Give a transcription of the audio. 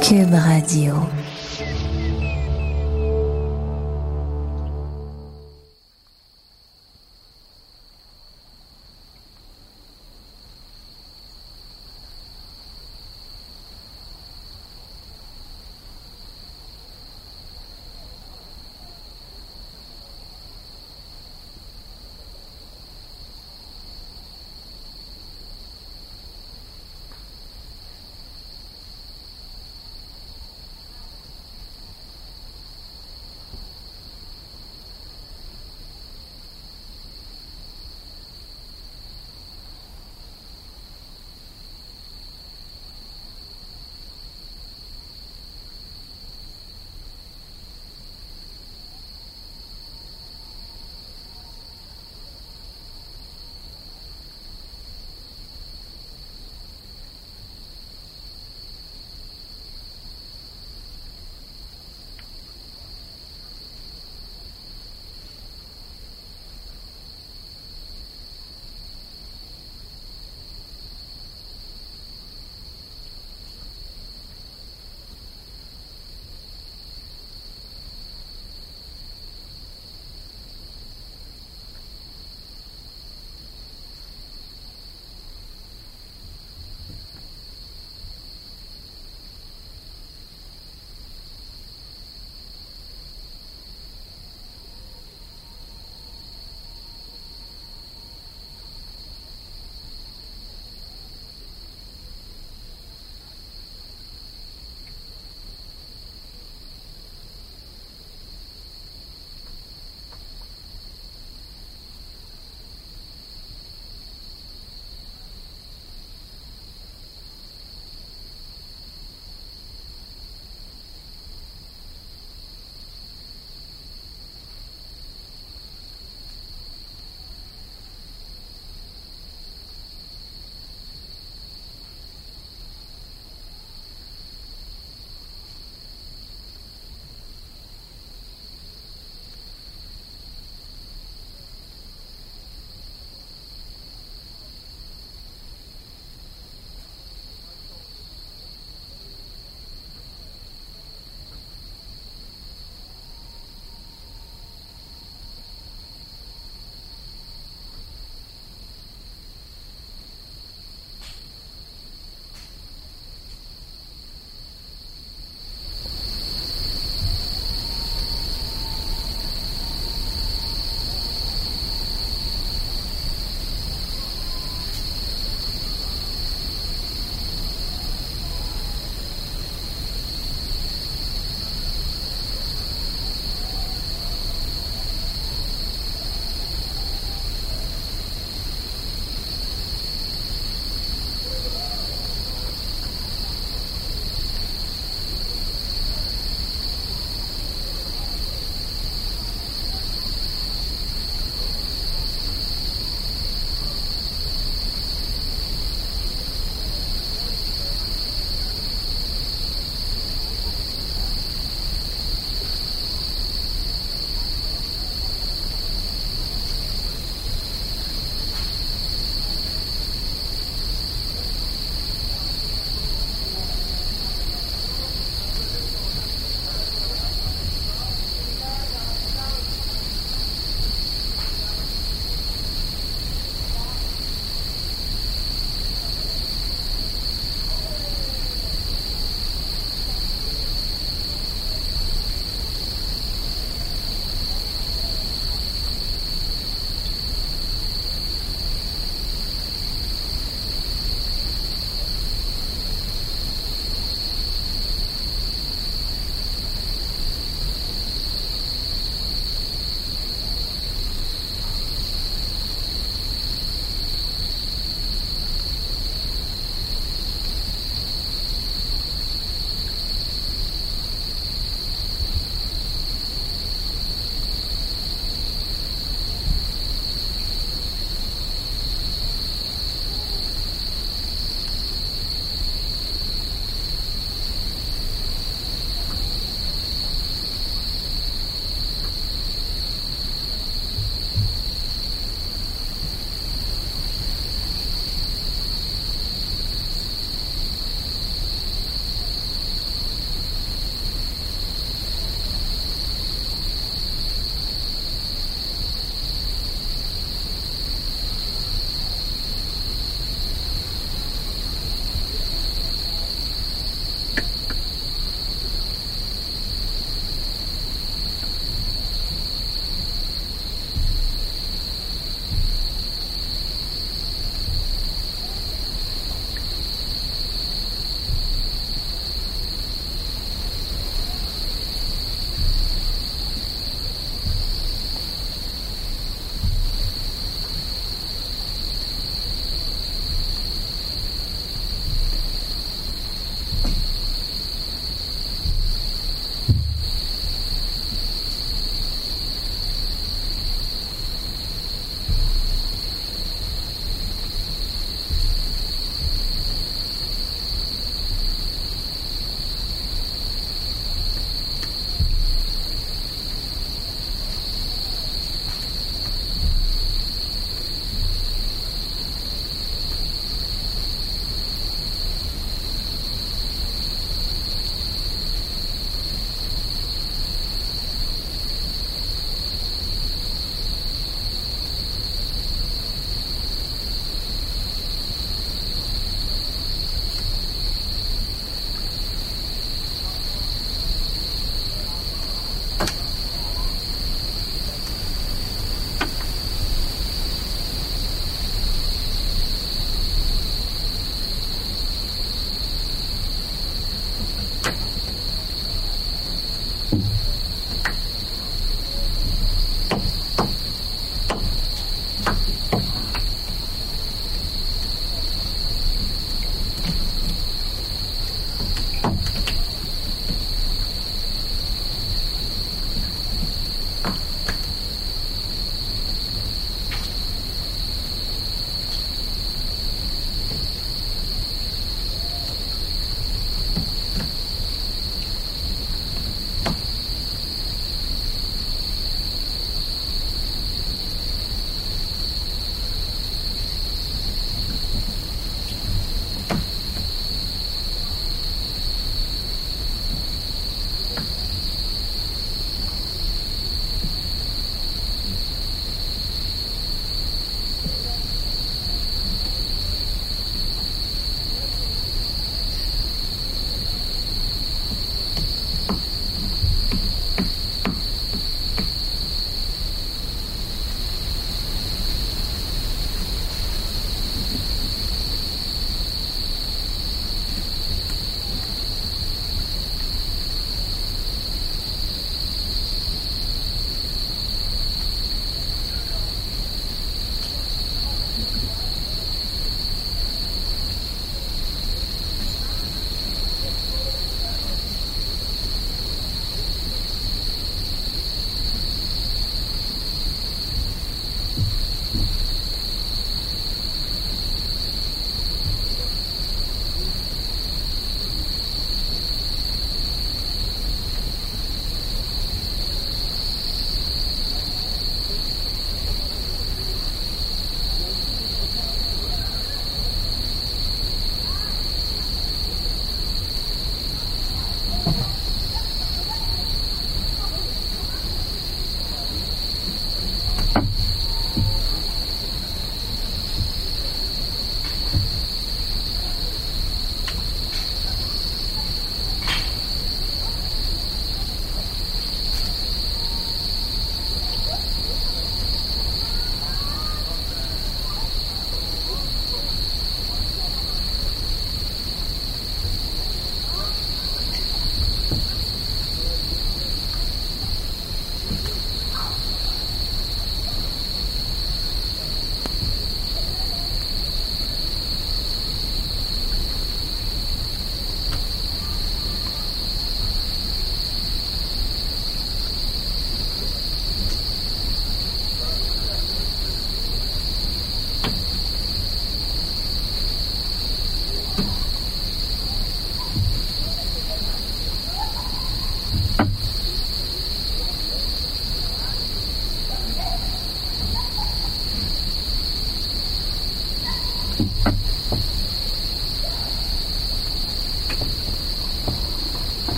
Cube Radio.